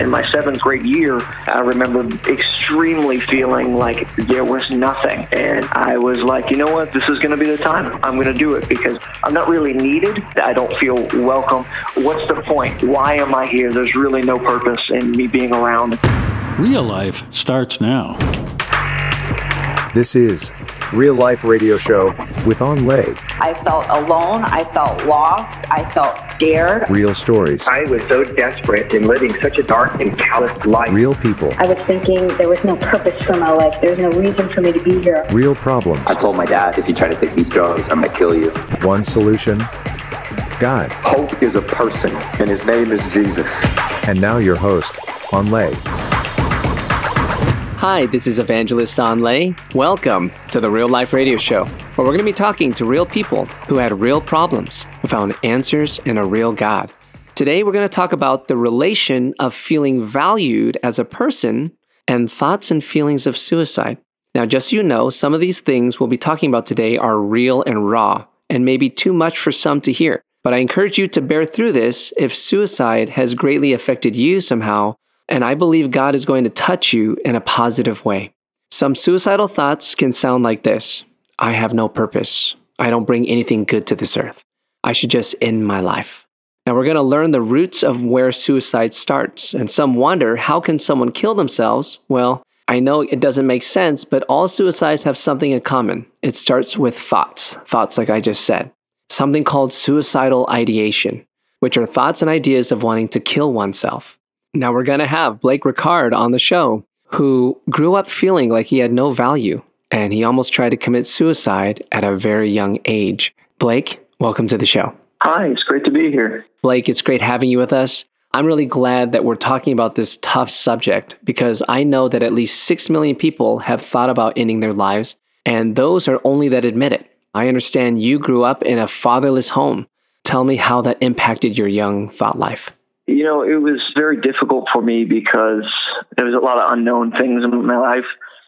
In my seventh grade year, I remember extremely feeling like there was nothing. And I was like, you know what? This is going to be the time. I'm going to do it because I'm not really needed. I don't feel welcome. What's the point? Why am I here? There's really no purpose in me being around. Real life starts now. This is Real Life Radio Show with Anh Le. I felt alone. I felt lost. I felt scared. Real stories. I was so desperate in living such a dark and callous life. Real people. I was thinking there was no purpose for my life. There's no reason for me to be here. Real problems. I told my dad, if you try to take these drugs, I'm going to kill you. One solution God. Hope is a person, and his name is Jesus. And now your host, Anh Le. Hi, this is Evangelist Anh Le. Welcome to the Real Life Radio Show, where we're going to be talking to real people who had real problems, who found answers in a real God. Today, we're going to talk about the relation of feeling valued as a person and thoughts and feelings of suicide. Now, just so you know, some of these things we'll be talking about today are real and raw, and maybe too much for some to hear. But I encourage you to bear through this if suicide has greatly affected you somehow and I believe God is going to touch you in a positive way. Some suicidal thoughts can sound like this I have no purpose. I don't bring anything good to this earth. I should just end my life. Now we're going to learn the roots of where suicide starts. And some wonder how can someone kill themselves? Well, I know it doesn't make sense, but all suicides have something in common. It starts with thoughts, thoughts like I just said. Something called suicidal ideation, which are thoughts and ideas of wanting to kill oneself. Now we're going to have Blake Riccard on the show, who grew up feeling like he had no value and he almost tried to commit suicide at a very young age. Blake, welcome to the show. Hi, it's great to be here. Blake, it's great having you with us. I'm really glad that we're talking about this tough subject because I know that at least 6 million people have thought about ending their lives, and those are only that admit it. I understand you grew up in a fatherless home. Tell me how that impacted your young thought life. You know, it was very difficult for me because there was a lot of unknown things in my life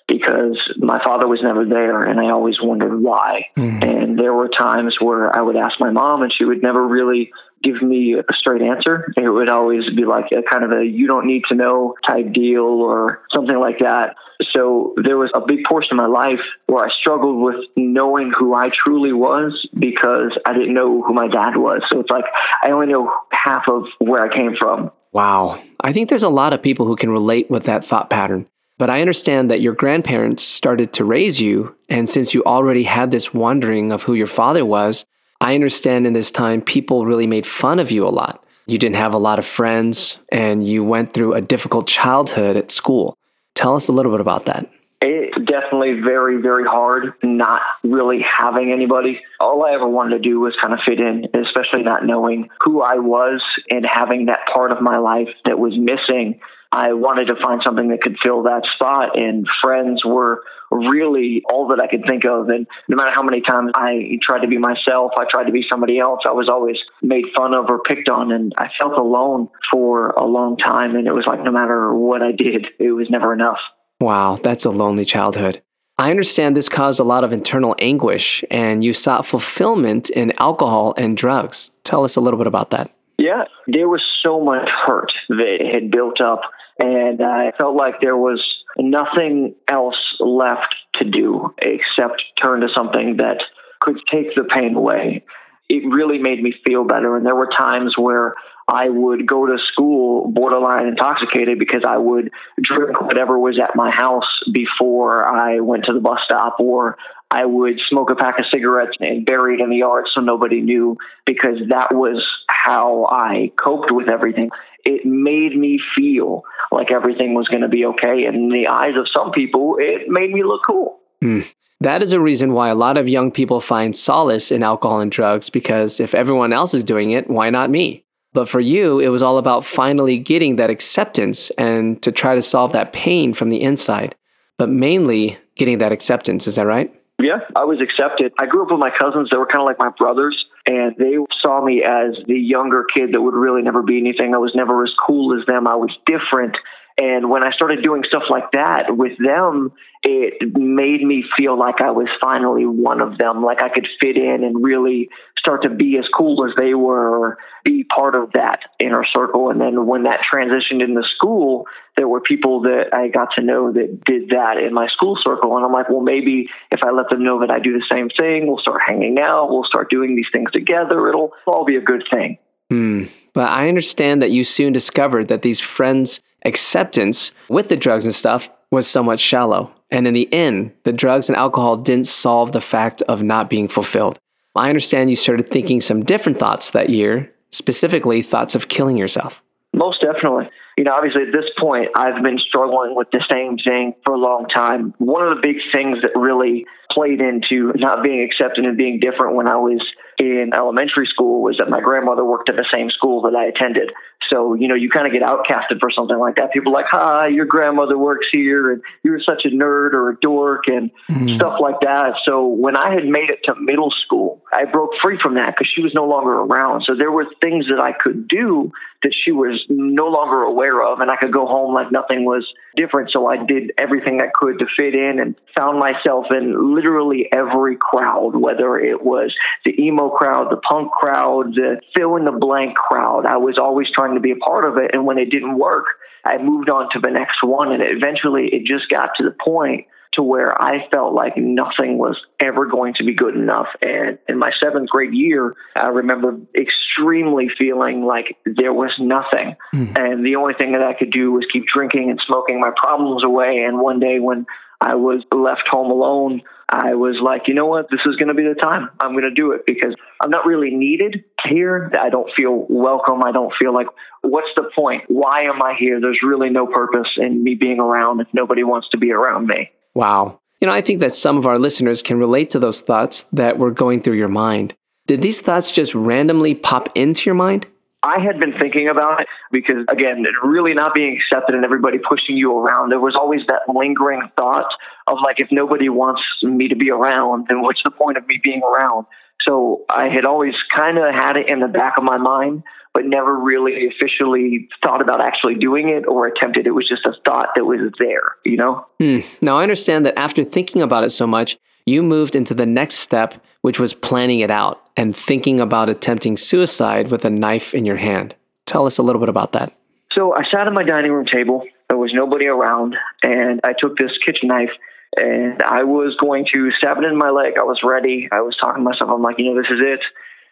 because my father was never there and I always wondered why. Mm. And there were times where I would ask my mom and she would never really give me a straight answer. It would always be like a kind of a you don't need to know type deal or something like that. So there was a big portion of my life where I struggled with knowing who I truly was because I didn't know who my dad was. So it's like I only know half of where I came from. Wow. I think there's a lot of people who can relate with that thought pattern. But I understand that your grandparents started to raise you. And since you already had this wondering of who your father was, I understand in this time people really made fun of you a lot. You didn't have a lot of friends and you went through a difficult childhood at school. Tell us a little bit about that. It's definitely very, very hard not really having anybody. All I ever wanted to do was kind of fit in, especially not knowing who I was and having that part of my life that was missing. I wanted to find something that could fill that spot, and friends were really all that I could think of. And no matter how many times I tried to be myself, I tried to be somebody else, I was always made fun of or picked on. And I felt alone for a long time. And it was like no matter what I did, it was never enough. Wow, that's a lonely childhood. I understand this caused a lot of internal anguish and you sought fulfillment in alcohol and drugs. Tell us a little bit about that. Yeah, there was so much hurt that had built up, and I felt like there was nothing else left to do except turn to something that could take the pain away. It really made me feel better. And there were times where I would go to school borderline intoxicated because I would drink whatever was at my house before I went to the bus stop, or I would smoke a pack of cigarettes and bury it in the yard so nobody knew because that was how I coped with everything. It made me feel like everything was going to be okay. And in the eyes of some people, it made me look cool. Mm. That is a reason why a lot of young people find solace in alcohol and drugs because if everyone else is doing it, why not me? But for you, it was all about finally getting that acceptance and to try to solve that pain from the inside, but mainly getting that acceptance. Is that right? Yeah, I was accepted. I grew up with my cousins that were kind of like my brothers, and they saw me as the younger kid that would really never be anything. I was never as cool as them. I was different. And when I started doing stuff like that with them, it made me feel like I was finally one of them, like I could fit in and really start to be as cool as they were, be part of that inner circle. And then when that transitioned into school, there were people that I got to know that did that in my school circle. And I'm like, well, maybe if I let them know that I do the same thing, we'll start hanging out, we'll start doing these things together, it'll all be a good thing. Hmm. But I understand that you soon discovered that these friends' acceptance with the drugs and stuff was somewhat shallow. And in the end, the drugs and alcohol didn't solve the fact of not being fulfilled. I understand you started thinking some different thoughts that year, specifically thoughts of killing yourself. Most definitely. You know, obviously at this point, I've been struggling with the same thing for a long time. One of the big things that really played into not being accepted and being different when I was in elementary school was that my grandmother worked at the same school that I attended. So, you know, you kind of get outcasted for something like that. People are like, hi, your grandmother works here and you're such a nerd or a dork and mm-hmm. stuff like that. So when I had made it to middle school, I broke free from that because she was no longer around. So there were things that I could do that she was no longer aware of and I could go home like nothing was different. So I did everything I could to fit in and found myself in literally every crowd, whether it was the emo crowd, the punk crowd, the fill in the blank crowd. I was always trying to be a part of it. And when it didn't work, I moved on to the next one. And eventually it just got to the point to where I felt like nothing was ever going to be good enough. And in my seventh grade year, I remember extremely feeling like there was nothing. Mm. And the only thing that I could do was keep drinking and smoking my problems away. And one day when I was left home alone, I was like, you know what? This is going to be the time. I'm going to do it because I'm not really needed here. I don't feel welcome. I don't feel like, what's the point? Why am I here? There's really no purpose in me being around if nobody wants to be around me. Wow. You know, I think that some of our listeners can relate to those thoughts that were going through your mind. Did these thoughts just randomly pop into your mind? I had been thinking about it because, again, really not being accepted and everybody pushing you around. There was always that lingering thought of like, if nobody wants me to be around, then what's the point of me being around? So I had always kind of had it in the back of my mind, but never really officially thought about actually doing it or attempted. It was just a thought that was there, you know? Hmm. Now, I understand that after thinking about it so much, you moved into the next step, which was planning it out and thinking about attempting suicide with a knife in your hand. Tell us a little bit about that. So I sat at my dining room table. There was nobody around, and I took this kitchen knife and I was going to stab it in my leg. I was ready. I was talking to myself. I'm like, you know, this is it.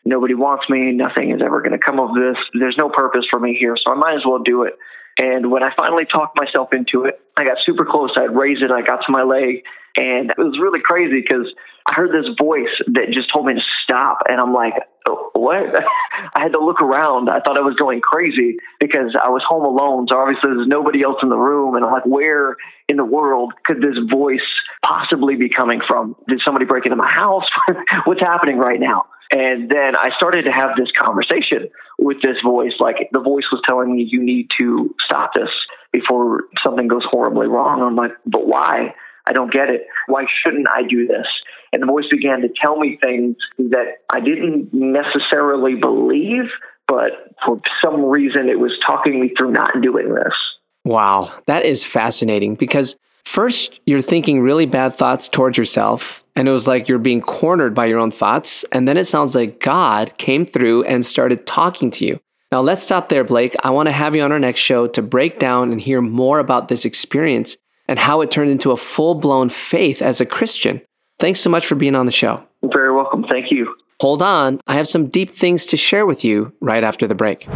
Nobody wants me. Nothing is ever going to come of this. There's no purpose for me here, so I might as well do it. And when I finally talked myself into it, I got super close. I'd raise it. I got to my leg, and it was really crazy because I heard this voice that just told me to stop. And I'm like, what? I had to look around. I thought I was going crazy because I was home alone. So obviously there's nobody else in the room. And I'm like, where in the world could this voice possibly be coming from? Did somebody break into my house? What's happening right now? And then I started to have this conversation with this voice. Like the voice was telling me, you need to stop this before something goes horribly wrong. I'm like, but why? I don't get it. Why shouldn't I do this? And the voice began to tell me things that I didn't necessarily believe, but for some reason it was talking me through not doing this. Wow, that is fascinating because first you're thinking really bad thoughts towards yourself, and it was like you're being cornered by your own thoughts. And then it sounds like God came through and started talking to you. Now, let's stop there, Blake. I want to have you on our next show to break down and hear more about this experience and how it turned into a full blown faith as a Christian. Thanks so much for being on the show. You're very welcome. Thank you. Hold on. I have some deep things to share with you right after the break.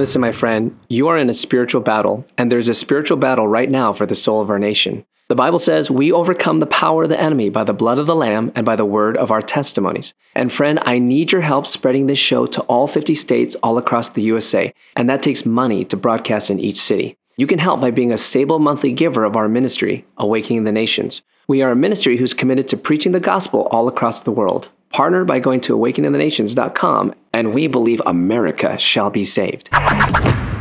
Listen, my friend, you are in a spiritual battle, and there's a spiritual battle right now for the soul of our nation. The Bible says we overcome the power of the enemy by the blood of the Lamb and by the word of our testimonies. And friend, I need your help spreading this show to all 50 states all across the USA, and that takes money to broadcast in each city. You can help by being a stable monthly giver of our ministry, Awakening the Nations. We are a ministry who's committed to preaching the gospel all across the world. Partner by going to awakeningthenations.com, and we believe America shall be saved.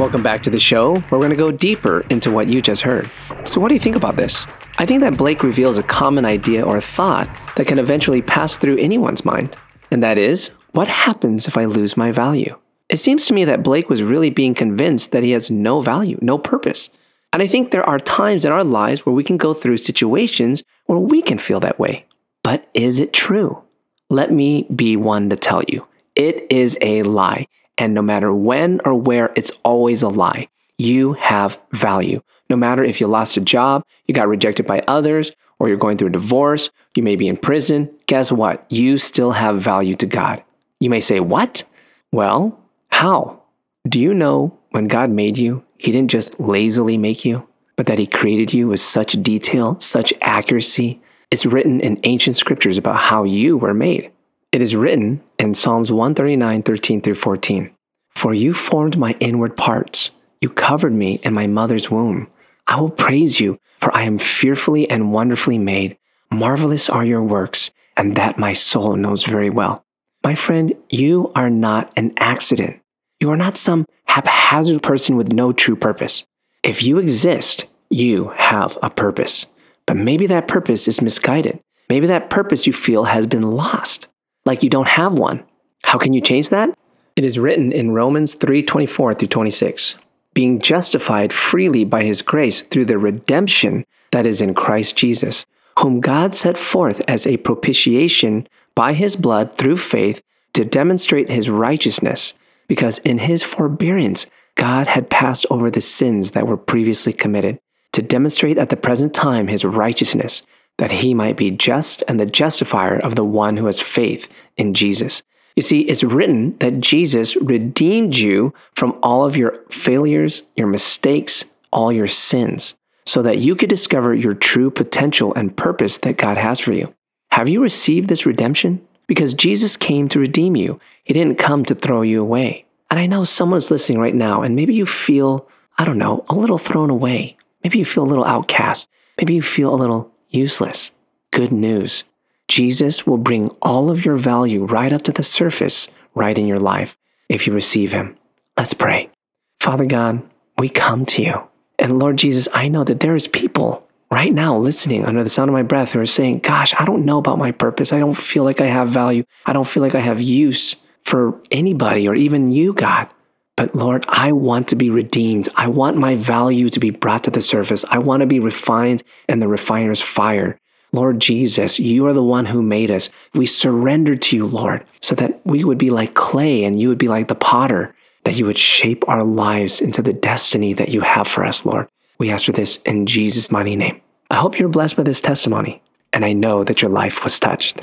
Welcome back to the show. Where we're going to go deeper into what you just heard. So, what do you think about this? I think that Blake reveals a common idea or thought that can eventually pass through anyone's mind, and that is what happens if I lose my value? It seems to me that Blake was really being convinced that he has no value, no purpose. And I think there are times in our lives where we can go through situations where we can feel that way. But is it true? Let me be one to tell you it is a lie. And no matter when or where, it's always a lie. You have value. No matter if you lost a job, you got rejected by others, or you're going through a divorce, you may be in prison, guess what? You still have value to God. You may say, What? Well, how? Do you know when God made you, He didn't just lazily make you, but that He created you with such detail, such accuracy? It's written in ancient scriptures about how you were made. It is written in Psalms 139, 13 through 14. For you formed my inward parts. You covered me in my mother's womb. I will praise you, for I am fearfully and wonderfully made. Marvelous are your works, and that my soul knows very well. My friend, you are not an accident. You are not some haphazard person with no true purpose. If you exist, you have a purpose. But maybe that purpose is misguided. Maybe that purpose you feel has been lost like you don't have one. How can you change that? It is written in Romans 3:24 through 26. Being justified freely by his grace through the redemption that is in Christ Jesus, whom God set forth as a propitiation by his blood through faith to demonstrate his righteousness, because in his forbearance God had passed over the sins that were previously committed, to demonstrate at the present time his righteousness that he might be just and the justifier of the one who has faith in Jesus. You see, it's written that Jesus redeemed you from all of your failures, your mistakes, all your sins, so that you could discover your true potential and purpose that God has for you. Have you received this redemption? Because Jesus came to redeem you, He didn't come to throw you away. And I know someone's listening right now, and maybe you feel, I don't know, a little thrown away. Maybe you feel a little outcast. Maybe you feel a little useless. Good news. Jesus will bring all of your value right up to the surface right in your life if you receive Him. Let's pray. Father God, we come to you. And Lord Jesus, I know that there is people right now listening under the sound of my breath who are saying, Gosh, I don't know about my purpose. I don't feel like I have value. I don't feel like I have use for anybody or even you, God. But Lord, I want to be redeemed. I want my value to be brought to the surface. I want to be refined in the refiner's fire. Lord Jesus, you are the one who made us. We surrender to you, Lord, so that we would be like clay and you would be like the potter, that you would shape our lives into the destiny that you have for us, Lord. We ask for this in Jesus' mighty name. I hope you're blessed by this testimony, and I know that your life was touched.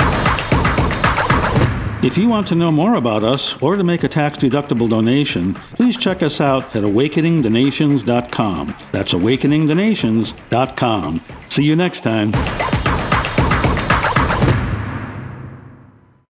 If you want to know more about us or to make a tax deductible donation, please check us out at awakeningthenations.com. That's awakeningthenations.com. See you next time.